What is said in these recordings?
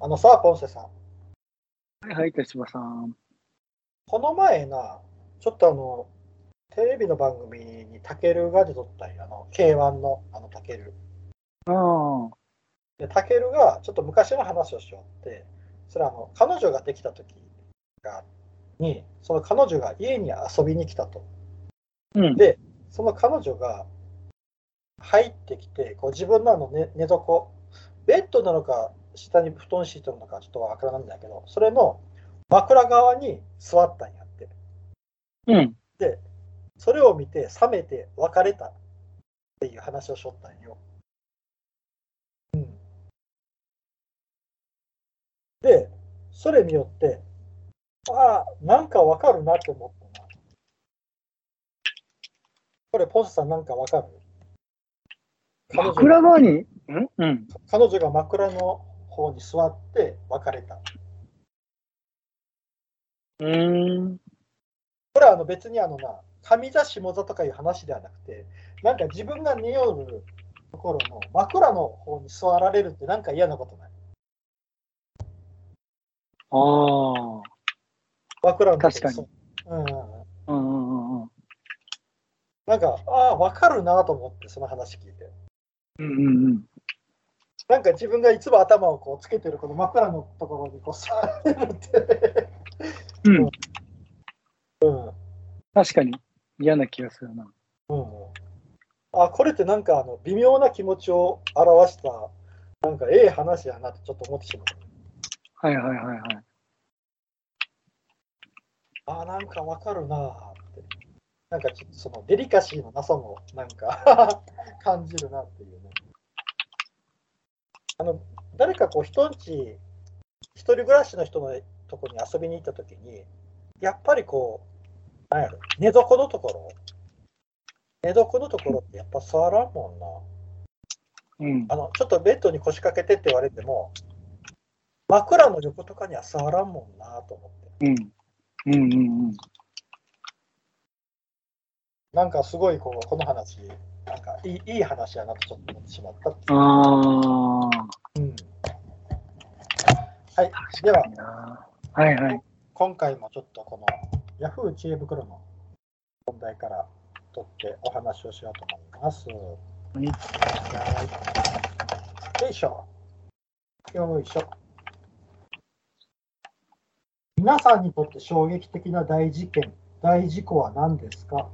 あのさ、ポンセさん。はいはい、手島さん。この前な、ちょっとあの、テレビの番組にタケルが出とったんや、あの、K1 のあのタケル。ああ。で、タケルがちょっと昔の話をしよって、それはあの、彼女ができた時が、に、その彼女が家に遊びに来たと。うん。で、その彼女が入ってきて、こう自分のあの寝寝床、ベッドなのか、下に布団敷いてるのかちょっとわからないんだけど、それの枕側に座ったんやって。うん。で、それを見て冷めて別れたっていう話をしょったんよ。うん。で、それによって、ああ、なんかわかるなって思ったな。これ、ポンセさんなんかわかる？枕側に、ん？うん。彼女が枕の方に座って別れた。うーん。これはあの別にあのな、上座下座とかいう話ではなくて、なんか自分が寝よるところの枕の方に座られるってなんか嫌なことない？ああ。枕の確かにそううんうんうん。うんうんうんうん。なんか、ああ、わかるなと思って、その話聞いて。うんうんうん。なんか自分がいつも頭をこうつけてるこの枕のところにこう座られるって。うん。うん。確かに嫌な気がするな。うん。あ、これってなんかあの微妙な気持ちを表した、なんかええ話やなってちょっと思ってしまう。はいはいはいはい。あーなんかわかるなーって。なんかちょっとそのデリカシーのなさもなんか 感じるなっていうね。あの、誰かこう人んち、一人暮らしの人のとこに遊びに行った時に、やっぱりこう、なんやろ、寝床のところ、寝床のところってやっぱ座らんもんな。うん。あの、ちょっとベッドに腰掛けてって言われても、枕の横とかには座らんもんなと思って。うん。うんうんうん。なんかすごいこうこの話、なんかいいいい話やなとちょっと思ってしまったっ。ああ。うん、はい、では、はいはい。今回もちょっとこの Yahoo 知恵袋の問題から取ってお話をしようと思います。はいはいよいしょ。よいしょ。皆さんにとって衝撃的な大事件、大事故は何ですか？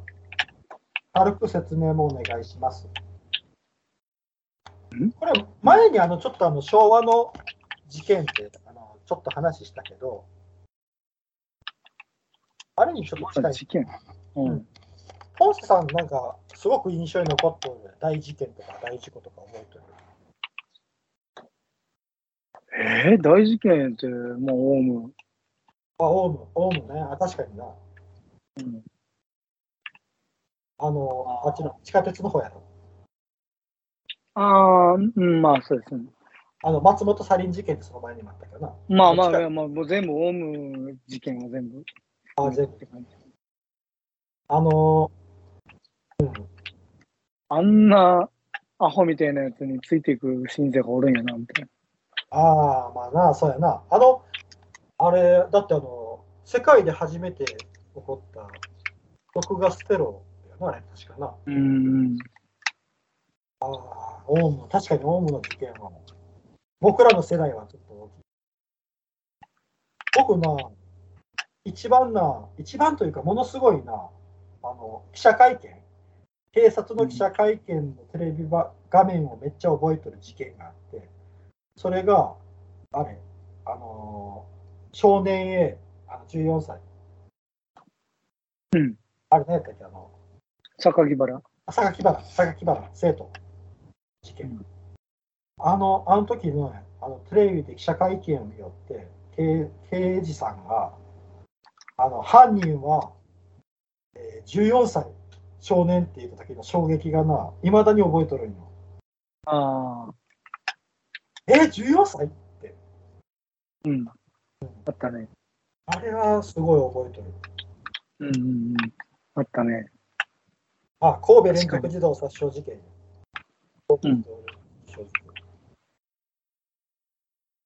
軽く説明もお願いします。ん？これ、前にあのちょっとあの昭和の事件ってあのちょっと話したけど、あれにちょっと近い。事件。うん。ポンセさん、なんかすごく印象に残ってる大事件とか大事故とか覚えてる？えー、大事件って、もうオウム。あ、オウム、オウムね。あ確かにな。うん。あの、あっちの地下鉄の方やろ。ああ、うん、まあそうですね。あの、松本サリン事件ってその前にもあったけどな。まあまあ、もう全部オウム事件は全部。あ、全部って感じあの、うん。あんなアホみたいなやつについていく信者がおるんやな、みたいな。ああ、まあな、そうやな。あの、あれ、だってあの、世界で初めて起こった毒ガステロやな、あれ、確かな。うーん。ああ、オウム、確かにオウムの事件は、僕らの世代はちょっと大きい。僕な、一番な、一番というか、ものすごいな、あの、記者会見、警察の記者会見のテレビば画面をめっちゃ覚えてる事件があって、それが、あれ、あのー少年 A、あの14歳。うん。あれ何やったっけ、あの、榊原？榊原、榊原、生徒事件。うんあの、あの時の、あのテレビで記者会見によって、刑刑事さんが、あの、犯人は、えー14歳少年って言った時の衝撃がな、いまだに覚えとるんよ。ああ。えー、14歳って。うん。あったね。あれはすごい覚えとる。うんうんうん。あったね。あ、神戸連続児童殺傷事件。うん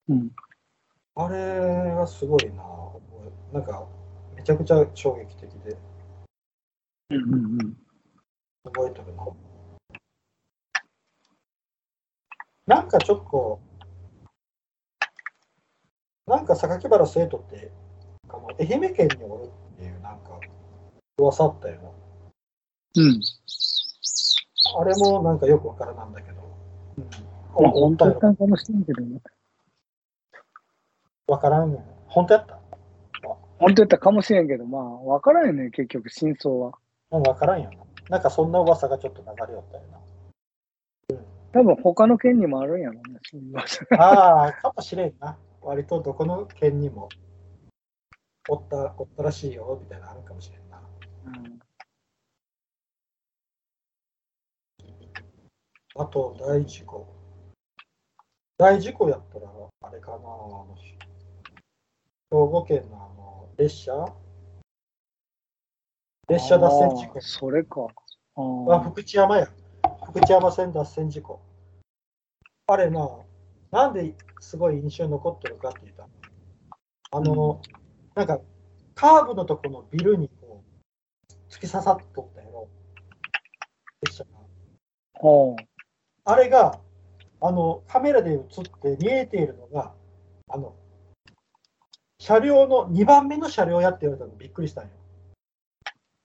うん。あれがすごいな。なんか、めちゃくちゃ衝撃的で、うんうんうん。覚えてるな。なんかちょっと、なんか榊原生徒って、愛媛県におるっていう、なんか、噂あったよな。うん。あれもなんかよくわからなんだけど。うん。まあ、お本当だっかもしれんけどね。わからんよ。本当やった？本当やったかもしれんけど、まあ、わからんよね、結局、真相は。うん、わからんよな。なんかそんな噂がちょっと流れよったよな。多分、他の県にもあるんやろうね、そういう噂。ああ、かもしれんな。割とどこの県にもおったおったらしいよみたいなのあるかもしれんな。うんあと、大事故。大事故やったら、あれかな、あの兵庫県のあの列車？列車脱線事故。それか。あ福知山や。福知山線脱線事故。あれな、なんですごい印象に残ってるかって言ったらあの、なんか、カーブのとこのビルにこう突き刺さっとったやろ。列車が。あれが、あの、カメラで映って見えているのが、あの、車両の2番目の車両やって言われたのびっくりしたんよ。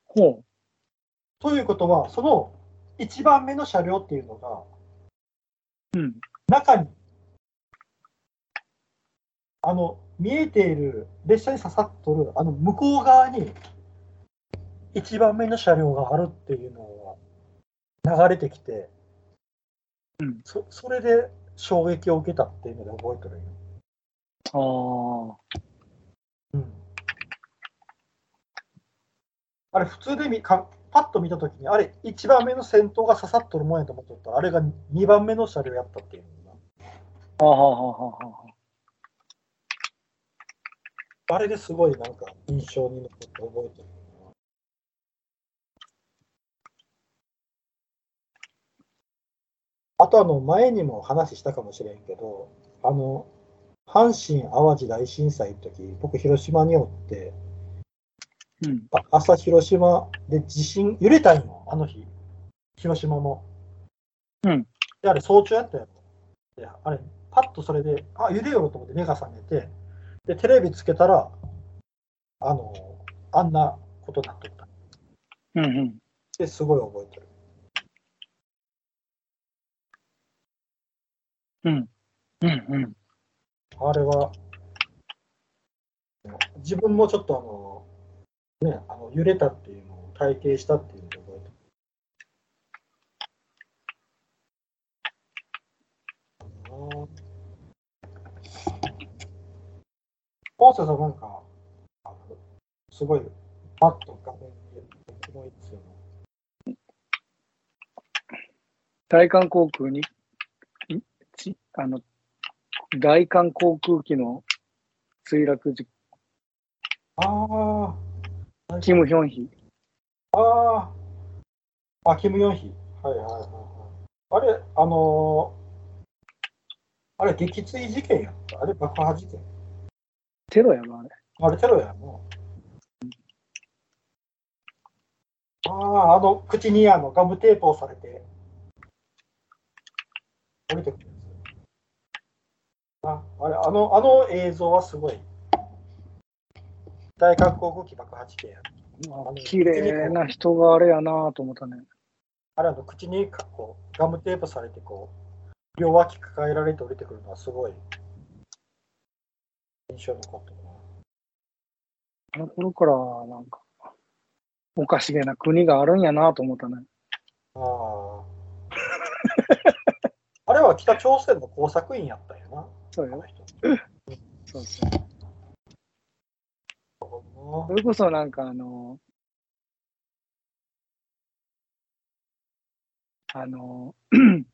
ほということは、その1番目の車両っていうのが、う。うん。中に、あの、見えている列車に刺さっとる、あの、向こう側に、1番目の車両があるっていうのが流れてきて、うんそそれで衝撃を受けたっていうので覚えてるよ。ああ。うん。あれ、普通で見かパッと見たときに、あれ、1番目の先頭が刺さっとるもんやと思っとったら、あれが2番目の車両やったっていうのがはあはあはあはあはあ。あれですごいなんか印象に残って覚えてるな。あとあの前にも話したかもしれんけど、あの阪神・淡路大震災の時、僕広島におって、うん。あ朝広島で地震揺れたんよ、あの日。広島も。うん。で、あれ早朝やったやろ。で、あれ、パッとそれで、あ、揺れようと思って目が覚めて、で、テレビつけたら、あの、あんなことになっとった。うんうん。で、すごい覚えてる。うん。うんうん。あれは、自分もちょっとあの、ね、あの揺れたっていうのを体験したっていうのを覚えてる。ポンセさんなんか、すごい、パッと画面に思いつくの。大韓航空に、あの、大韓航空機の墜落事ああ、キム・ヒョンヒ。ああ、あ、キム・ヨンヒ。はいはいはいはい。あれ、あのーあれ、撃墜事件や。あれ、爆破事件。テロやろ、あれ。あれ、テロやもう。ああ、あの、口にあのガムテープをされて、降りてくる。あ、あれ、あの、あの映像はすごい。大韓航空機爆破事件や。まあ綺麗な人があれやなと思ったね。あれ、あの、口にかこうガムテープされて、こう、両脇抱えられて降りてくるのはすごい印象に残ってるな。あの頃から、なんか、おかしげな国があるんやなと思ったね。ああ。あれは北朝鮮の工作員やった。そうよ。そうそう。そそれこそなんかあの、あの、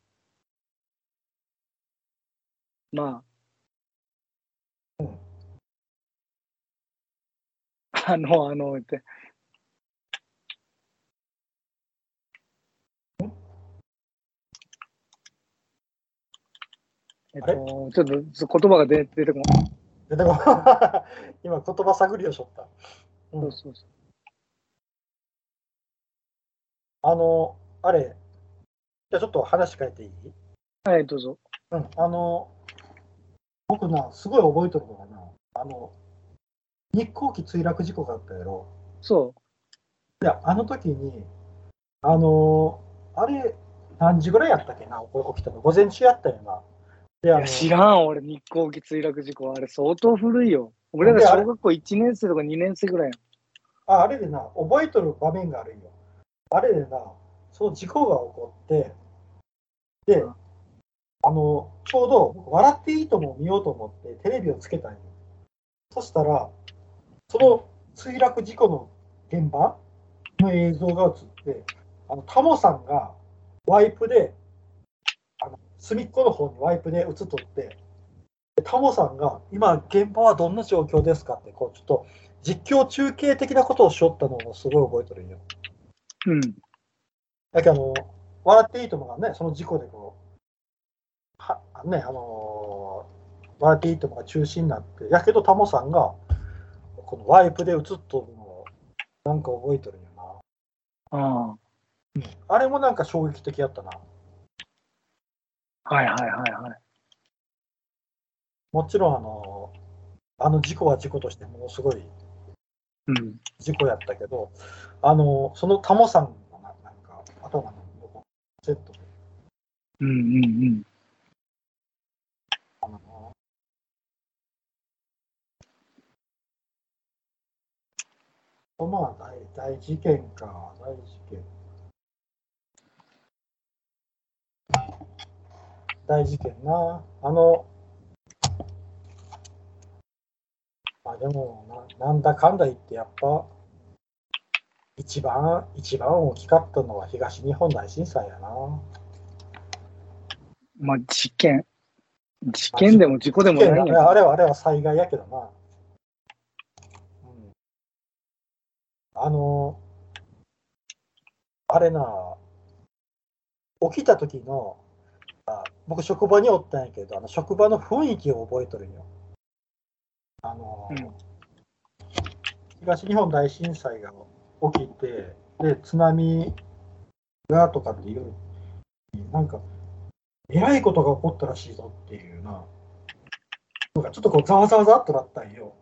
まあ、あの、あの、って。えっと、ちょっと言葉が出出てこない。ででも今言葉探りをしょった。うんそうそうそあの、あれ、じゃあちょっと話変えていい？うはい、どうぞ。うん、あの、僕な、すごい覚えとるのがな、あの、日航機墜落事故があったやろ？そいや、あの時に、あの、あれ、何時ぐらいやったっけな、起きたの？午前中やったよな。いや、知らん、俺、日航機墜落事故。あれ、相当古いよ。俺ら小学校1年生とか2年生ぐらい。ああれでな、覚えとる場面があるんよ。あれでな、その事故が起こって、で、あの、ちょうど僕、笑っていいとも見ようと思ってテレビをつけたんよ。そしたら、その墜落事故の現場の映像が映って、あの、タモさんがワイプで、隅っこの方にワイプで映っとって、でタモさんが、今、現場はどんな状況ですかって、こう、ちょっと、実況中継的なことをしよったのをすごい覚えてるんよ。うん。だけど、あの、笑っていいともがね、その事故でこう、は、ね、あのー笑っていいともが中止になって、やけどタモさんが、このワイプで映っとるのを、なんか覚えてるんよな。ああ。あれもなんか衝撃的やったな。はいはいはいはい。もちろん、あのーあの事故は事故としてものすごいうん。事故やったけど、あのーそのタモさんがななんか、頭の横セットで、うんうんうん。あのーまあ大、大事件か、大事件。大事件な。あの、まあでもな、なんだかんだ言って、やっぱ、一番、一番大きかったのは東日本大震災やな。まあ、事件。事件でも事故でもないあれは、あれは災害やけどな。うん。あの、あれな、起きた時の、あ僕職場におったんやけど、あの職場の雰囲気を覚えとるんよ。あの、うん東日本大震災が起きて、で、津波がとかっていう、なんか、えらいことが起こったらしいぞっていうな、なんかちょっとこう、ざわざわざっとなったんよ。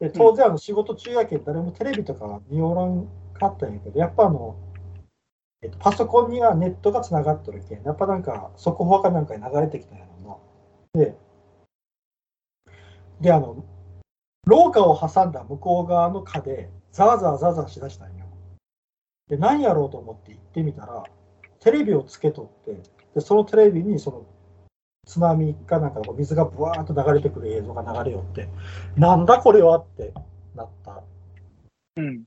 で、当然、あの仕事中やけん、誰もテレビとか見おらんかったんやけど、やっぱあの、えっと、パソコンにはネットがつながっとるけん、やっぱなんか、速報かなんかに流れてきたんやろな。で、で、あの、廊下を挟んだ向こう側の課で、ざわざわざわざわしだしたんよ。で、何やろうと思って行ってみたら、テレビをつけとって、で、そのテレビにその津波かなんか水がブワーっと流れてくる映像が流れよって、なんだこれはってなった。うん。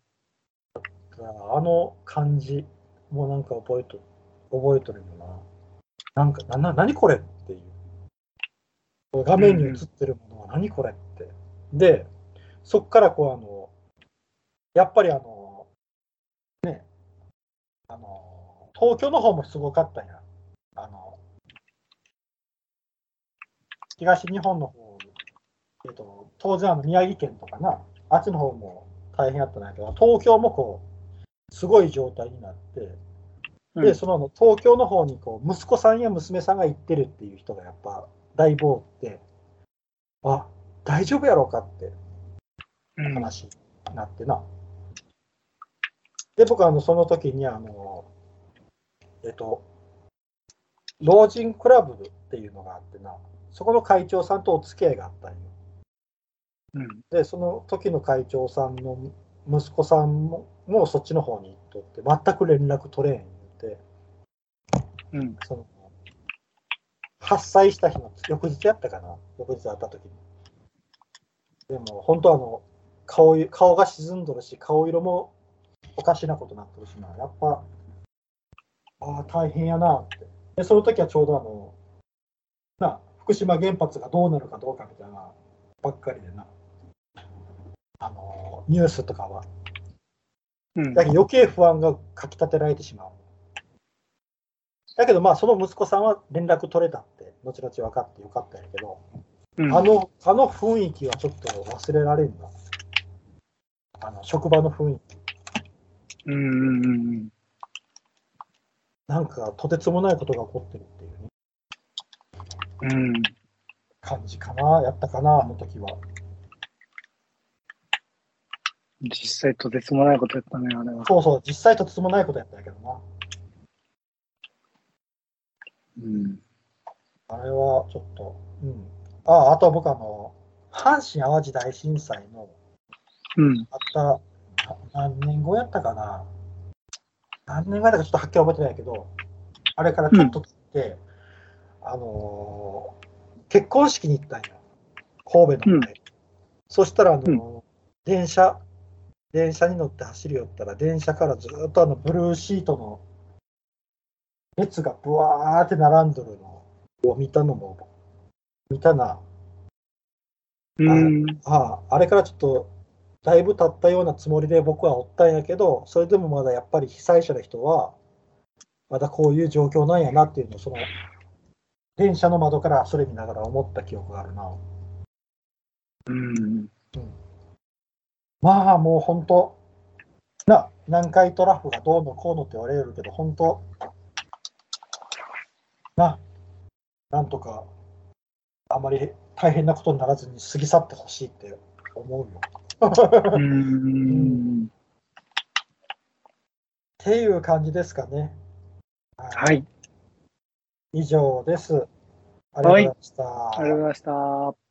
あの感じもうなんか覚えと覚えとるよな。なんか、な、な、何これっていう。画面に映ってるものは何これって。で、そっからこうあの、やっぱりあの、ね、あの、東京の方もすごかったんや。あの、東日本の方、えっと、当然あの宮城県とかな、あっちの方も大変やったんやけど、東京もこう、すごい状態になって、で、その東京の方にこう息子さんや娘さんが行ってるっていう人がやっぱ大暴って、あ大丈夫やろうかってうん。話になってな。で、僕はあのその時にあの、えっと、老人クラブっていうのがあってな、そこの会長さんとお付き合いがあったんよ。うん。で、その時の会長さんの息子さんももうそっちの方に行っとって、全く連絡取れん言って、うん。その、発災した日の翌日やったかな、翌日会った時に。でも、本当あの、顔い顔が沈んどるし、顔色もおかしなことになってるしな、やっぱ、ああ、大変やなって。で、その時はちょうどあの、な、福島原発がどうなるかどうかみたいなばっかりでな、あの、ニュースとかは。うん。だけど余計不安がかき立てられてしまう。だけどまあその息子さんは連絡取れたって後々分かってよかったんやけど、うんあの、あの雰囲気はちょっと忘れられんな。あの、職場の雰囲気。うんうんうんなんか、とてつもないことが起こってるっていうね、うん。うん。感じかな、やったかな、あの時は。実際とてつもないことやったね、あれは。そうそう、実際とてつもないことやったけどな。うん。あれはちょっと、うん。あ、あと僕あの、阪神・淡路大震災のうん。あった、な何年後やったかな。何年後やったかちょっとはっきり覚えてないけど、あれからちょっと経って、あのー結婚式に行ったんや。神戸の方で。そしたら、あのー電車、電車に乗って走り寄ったら、電車からずっとあのブルーシートの列がブワーって並んどるのを見たのも、見たな。うん。ああ、あれからちょっと、だいぶ経ったようなつもりで僕はおったんやけど、それでもまだやっぱり被災者の人は、まだこういう状況なんやなっていうのを、その、電車の窓からそれ見ながら思った記憶があるな。うん。まあもう本当、な、南海トラフがどうのこうのって言われるけど、本当、な、なんとか、あまり大変なことにならずに過ぎ去ってほしいって思うよ。うん。っていう感じですかね。はい。以上です。ありがとうございました。ありがとうございました。